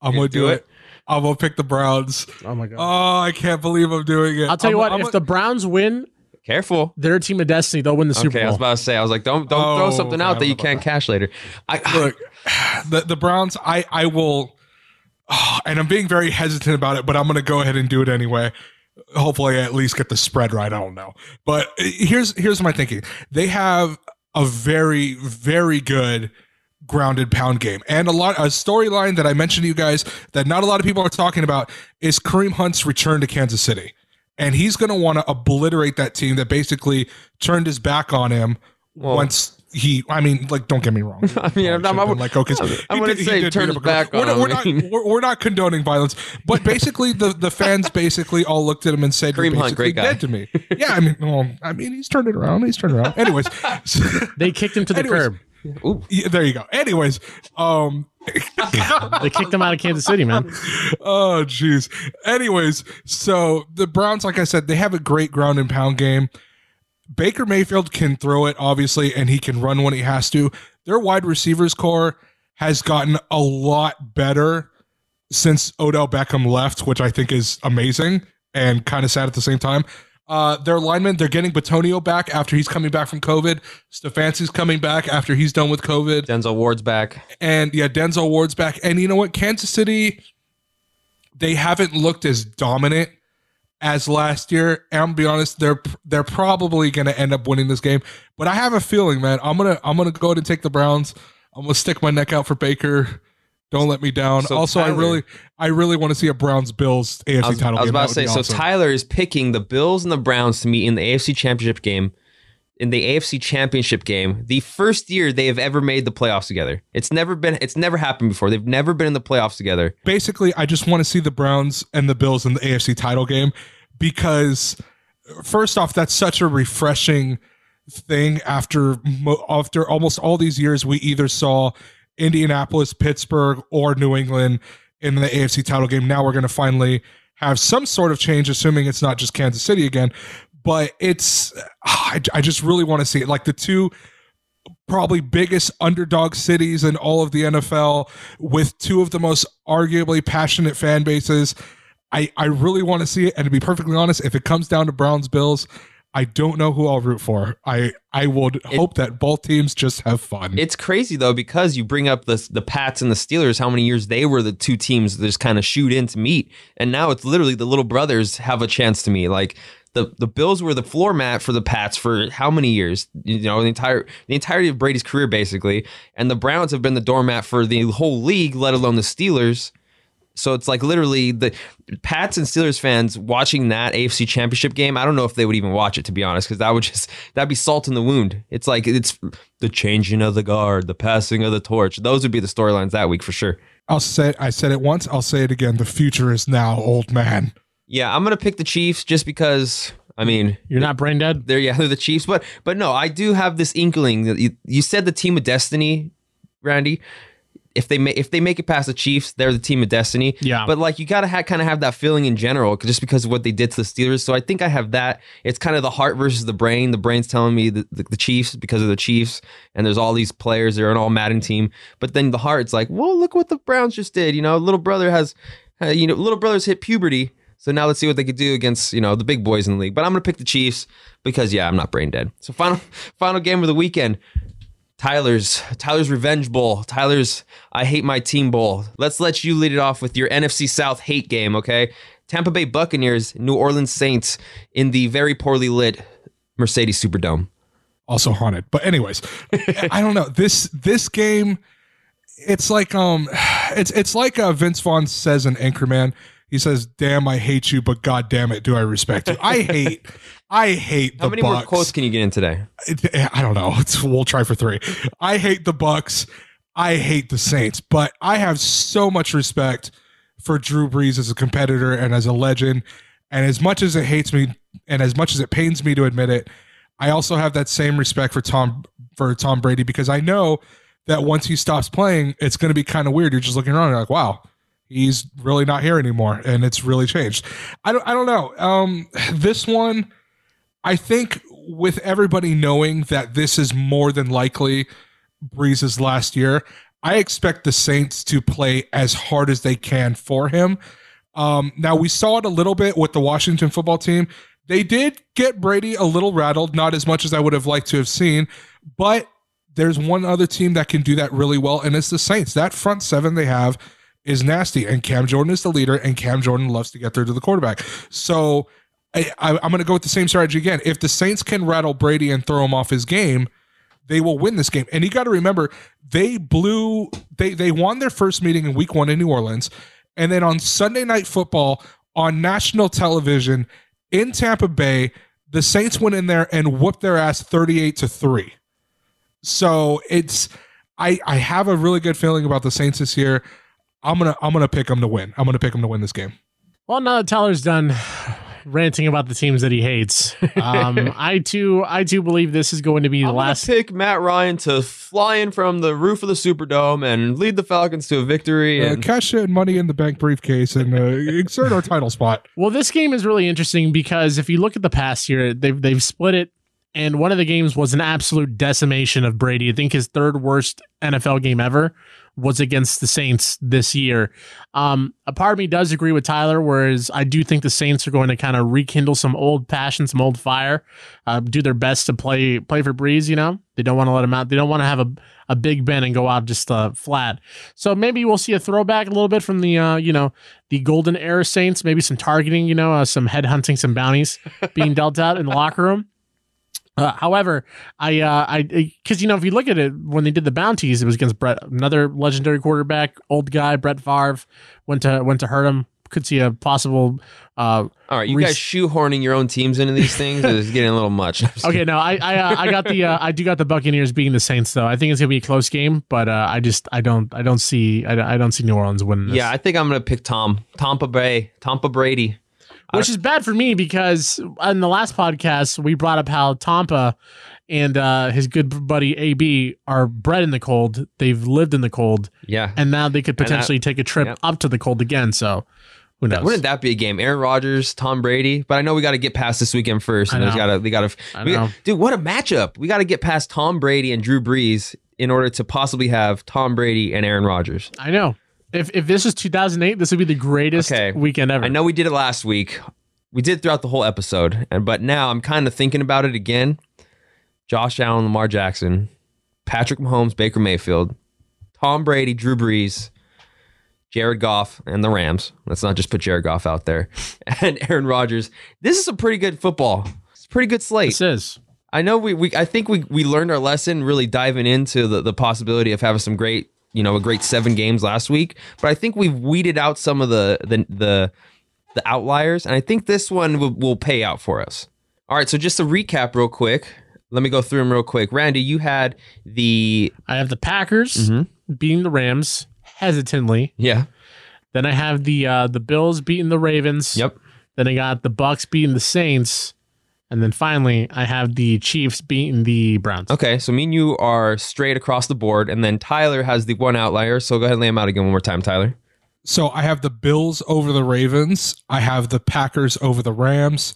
I'm gonna gonna do do it. I'm gonna pick the Browns. Oh my god. Oh, I can't believe I'm doing it. I'll tell you I'm- what. I'm if the Browns win, Careful. they're a team of destiny. They'll win the Super Bowl. I was about to say, I was like, don't don't throw Oh, something out that you can't cash later. I, look the the Browns. I I will, oh, [sighs] and I'm being very hesitant about it, but I'm gonna go ahead and do it anyway. Hopefully, I at least get the spread right. I don't know, but eh, here's here's my thinking. They have a very very good grounded pound game. And a lot a storyline that I mentioned to you guys that not a lot of people are talking about is Kareem Hunt's return to Kansas City. And he's going to want to obliterate that team that basically turned his back on him once he I mean like don't get me wrong. [laughs] I mean, I'm, I'm, like okay, I he wouldn't did- say turn beat his up a girl. back we're on not, him. we're, not, [laughs] we're, we're not condoning violence, but basically the the fans [laughs] basically all looked at him and said, "You're Kareem Hunt, basically great guy. to me." Yeah, I mean, well, I mean, he's turned it around. He's turned it around. Anyways, They kicked him to the Anyways. curb. Ooh, yeah, there you go. Anyways, um, [laughs] They kicked him out of Kansas City, man. oh jeez. Anyways, so the Browns, like I said, they have a great ground and pound game. Baker Mayfield can throw it, obviously, and he can run when he has to. Their wide receivers core has gotten a lot better since Odell Beckham left, which I think is amazing and kind of sad at the same time. Uh, their linemen, they're getting Bitonio back after he's coming back from COVID. Stefanski's coming back after he's done with COVID. Denzel Ward's back. And yeah, Denzel Ward's back. And you know what? Kansas City, they haven't looked as dominant as last year. And I'm be honest, they're they're probably gonna end up winning this game. But I have a feeling, man, I'm gonna I'm gonna go ahead and take the Browns. I'm gonna stick my neck out for Baker. Don't let me down. So also, I really I really want to see a Browns Bills AFC I was, title I was game. about to say, so awesome. Tyler is picking the Bills and the Browns to meet in the AFC Championship game. In the AFC Championship game, the first year they have ever made the playoffs together. It's never been. It's never happened before. They've never been in the playoffs together. basically, I just want to see the Browns and the Bills in the AFC title game because, first off, that's such a refreshing thing. After mo- after almost all these years, we either saw Indianapolis, Pittsburgh, or New England in the AFC title game. Now we're going to finally have some sort of change, assuming it's not just Kansas City again. But it's, I, I just really want to see it. Like the two probably biggest underdog cities in all of the NFL with two of the most arguably passionate fan bases. I, I really want to see it. And to be perfectly honest, if it comes down to Browns Bills, I don't know who I'll root for. I, I would hope that both teams just have fun. It's crazy though because you bring up the the Pats and the Steelers. How many years they were the two teams that just kind of shoot in to meet, and now it's literally the little brothers have a chance to meet. Like the the Bills were the floor mat for the Pats for how many years? You know, the entire the entirety of Brady's career basically, and the Browns have been the doormat for the whole league, let alone the Steelers. So it's like literally the Pats and Steelers fans watching that AFC Championship game. I don't know if they would even watch it to be honest, because that would just that'd be salt in the wound. It's like it's the changing of the guard, the passing of the torch. Those would be the storylines that week for sure. I'll say I said it once, I'll say it again. The future is now, old man. Yeah, I'm gonna pick the Chiefs just because. I mean, You're not brain dead. they're yeah [laughs] they're the Chiefs, but but no, I do have this inkling that you, you said the team of destiny, Randy. If they ma- if they make it past the Chiefs, they're the team of destiny. Yeah. But like you gotta ha- kind of have that feeling in general, just because of what they did to the Steelers. So I think I have that. It's kind of the heart versus the brain. The brain's telling me the, the, the Chiefs because of the Chiefs, and there's all these players. They're an all Madden team. But then the heart's like, well, look what the Browns just did. You know, little brother has, uh, you know, little brother's hit puberty. So now let's see what they could do against you know the big boys in the league. But I'm gonna pick the Chiefs because yeah, I'm not brain dead. So final [laughs] final game of the weekend. Tyler's Tyler's Revenge Bowl. Tyler's I Hate My Team Bowl. Let's let you lead it off with your NFC South hate game, okay? Tampa Bay Buccaneers, New Orleans Saints in the very poorly lit Mercedes Superdome. also haunted. But anyways, [laughs] I don't know. This this game, it's like um [sighs] it's it's like uh, Vince Vaughn says in Anchorman. He says, "Damn, I hate you, but god damn it, do I respect you." I hate I hate the How many more quotes can you get in today? It- eh, I don't know. [laughs] It's, we'll try for three. I hate the Bucks. I hate the Saints, but I have so much respect for Drew Brees as a competitor and as a legend. And as much as it hates me, and as much as it pains me to admit it, I also have that same respect for Tom for Tom Brady because I know that once he stops playing, it's going to be kind of weird. You're just looking around, and you're like, wow, he's really not here anymore, and it's really changed. I don't, I don't know. Um, this one. I think with everybody knowing that this is more than likely Brees's last year, I expect the Saints to play as hard as they can for him. Um, now we saw it a little bit with the Washington football team. They did get Brady a little rattled, not as much as I would have liked to have seen, but there's one other team that can do that really well, and it's the Saints. That front seven they have is nasty, and Cam Jordan is the leader, and Cam Jordan loves to get there to the quarterback. So I, I'm going to go with the same strategy again. If the Saints can rattle Brady and throw him off his game, they will win this game. And you got to remember, they blew they they won their first meeting in week 1 in New Orleans, and then on Sunday night football on national television in Tampa Bay, the Saints went in there and whooped their ass 38 to 3. So, it's I I have a really good feeling about the Saints this year. I'm going to I'm going to pick him to win. I'm going to pick him to win this game. Well, now that Tyler's done ranting about the teams that he hates, [laughs] um, [laughs] I too, I too believe this is going to be the I'm last. pick Matt Ryan to fly in from the roof of the Superdome and lead the Falcons to a victory. Uh, And cash in money in the bank briefcase and uh, exert our title spot. Well, this game is really interesting because if you look at the past year, they've they've split it, and one of the games was an absolute decimation of Brady. I think his third worst NFL game ever was against the Saints this year. Um, a part of me does agree with Tyler, whereas I do think the Saints are going to kind of rekindle some old passion, some old fire, uh, do their best to play play for Brees. You know, they don't want to let him out. They don't want to have a a Big Ben and go out just uh, flat. So maybe we'll see a throwback a little bit from the uh, you know the golden era Saints. Maybe some targeting, you know, uh, some head hunting, some bounties being dealt out in the locker room. Uh, however, I, uh, I, because you know, if you look at it, when they did the bounties, it was against Brett, another legendary quarterback, old guy, Brett Favre, went to went to hurt him. Could see a possible. Uh, all right, you Res- guys shoehorning your own teams into these things is [laughs] getting a little much. okay, no, I, I, uh, I got the, uh, I do got the Buccaneers beating the Saints though. I think it's gonna be a close game, but uh, I just, I don't, I don't see, I, I don't see New Orleans winning. This. Yeah, I think I'm gonna pick Tom, Tampa Bay, Tampa Brady. Which is bad for me because in the last podcast we brought up how Tampa and uh, his good buddy AB are bred in the cold. They've lived in the cold, Yeah, and now they could that- potentially take a trip yep. up to the cold again. So who knows? Wouldn't that be a game? Aaron Rodgers, Tom Brady. But I know we got to get past this weekend first. I And we know. got to, we got to, dude. What a matchup! We got to get past Tom Brady and Drew Brees in order to possibly have Tom Brady and Aaron Rodgers. I know. If if this was 2008, this would be the greatest Okay. weekend ever. I know we did it last week. We did throughout the whole episode, and but now I'm kind of thinking about it again. Josh Allen, Lamar Jackson, Patrick Mahomes, Baker Mayfield, Tom Brady, Drew Brees, Jared Goff, and the Rams. Let's not just put Jared Goff out there, [laughs] and Aaron Rodgers. This is a pretty good football. It's a pretty good slate. This is. I know we, we I think we, we learned our lesson really diving into the, the possibility of having some great you know a great seven games last week, but I think we've weeded out some of the the the, the outliers, and I think this one will, will pay out for us. All right, so just to recap real quick, let me go through them real quick. Randy, you had the I have the Packers Mm-hmm. beating the Rams hesitantly. yeah Then I have the uh, the Bills beating the Ravens. yep Then I got the Bucks beating the Saints, and then finally I have the Chiefs beating the Browns. okay. So me and you are straight across the board, and then Tyler has the one outlier. So go ahead and lay them out again one more time, Tyler. So I have the Bills over the Ravens. I have the Packers over the Rams.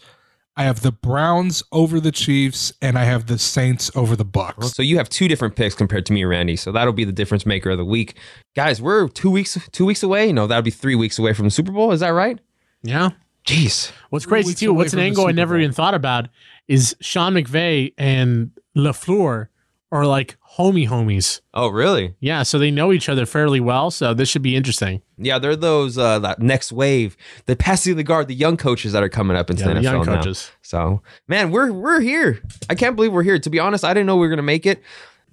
I have the Browns over the Chiefs, and I have the Saints over the Bucks. So you have two different picks compared to me, Randy. So that'll be the difference maker of the week, guys. We're two weeks two weeks away. No, that'll be three weeks away from the Super Bowl. Is that right? Yeah. Jeez. What's crazy weeks too, what's an angle I never even thought about is Sean McVay and LaFleur are like homie homies. Oh, really? Yeah, so they know each other fairly well. So this should be interesting. Yeah, they're those uh, that next wave, the passing the guard, the young coaches that are coming up into Yeah, the the NFL young now. coaches. So, man, we're we're here. I can't believe we're here. To be honest, I didn't know we were gonna make it.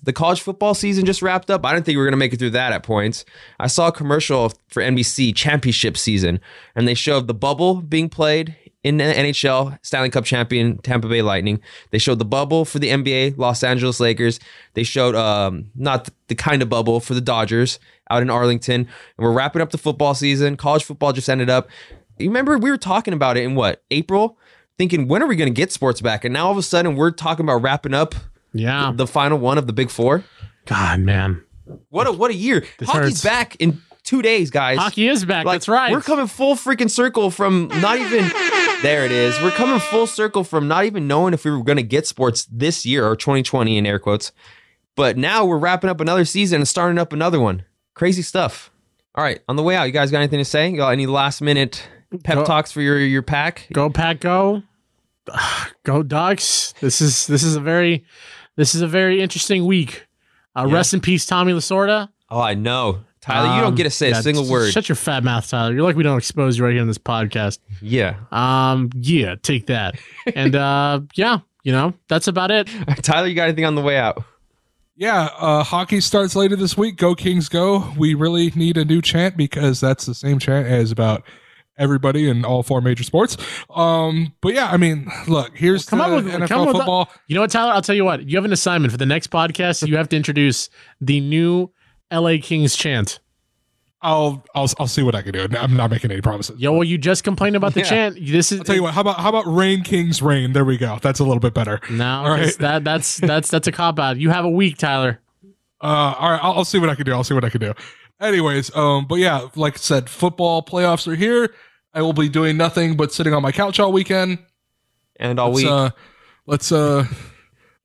The college football season just wrapped up. I didn't think we were gonna make it through that at points. I saw a commercial for NBC championship season, and they showed the bubble being played in the NHL Stanley Cup champion Tampa Bay Lightning. They showed the bubble for the NBA Los Angeles Lakers. They showed um, not the kind of bubble for the Dodgers out in Arlington. And we're wrapping up the football season. College football just ended up. You remember we were talking about it in what April, thinking when are we going to get sports back? And now all of a sudden we're talking about wrapping up Yeah. the final one of the Big Four. God, man. What a what a year! This Hockey's hurts. back in two days, guys. Hockey is back. Like, That's right. We're coming full freaking circle from not even. There it is. We're coming full circle from not even knowing if we were going to get sports this year or 2020 in air quotes. But now we're wrapping up another season and starting up another one. Crazy stuff. All right, on the way out, you guys got anything to say? You got any last minute pep Go- talks for your your pack? Go Pack Go. [sighs] Go Ducks. This is this is a very this is a very interesting week. Uh, Yeah. Rest in peace, Tommy Lasorda. Oh, I know, Tyler. you don't Um, get to say yeah, a single just word. Shut your fat mouth, Tyler. You're like we don't expose you right here on this podcast. yeah, Um, yeah, take that. [laughs] and uh, yeah, you know that's about it. [laughs] Tyler, you got anything on the way out? yeah, uh, hockey starts later this week. Go Kings, go! We really need a new chant because that's the same chant as about everybody in all four major sports. Um, but yeah, I mean, look, here's Come the up with NFL come up with football. You know what, Tyler? I'll tell you what. You have an assignment for the next podcast. You have to introduce the new LA Kings chant. I'll I'll I'll see what I can do. I'm not making any promises. Yo, well, you just complained about the Yeah. chant. This is I'll tell you what. How about how about Rain Kings Rain? There we go. That's a little bit better. No, right. that that's that's that's a cop out. You have a week, Tyler. Uh, all right, I'll, I'll see what I can do. I'll see what I can do. Anyways, um, but yeah, like I said, football playoffs are here. I will be doing nothing but sitting on my couch all weekend. And all let's, week. uh, let's uh,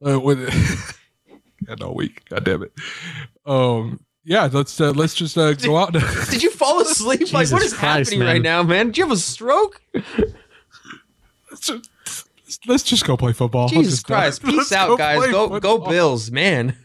uh with [laughs] and all week. God damn it. Um, yeah, let's uh, let's just uh, go out. Did you fall asleep? like, what is Christ, happening man. right now, man? Did you have a stroke? let's, just, let's just go play football. Jesus just, Christ. Peace let's out, go guys. play Go, go. Bills, man.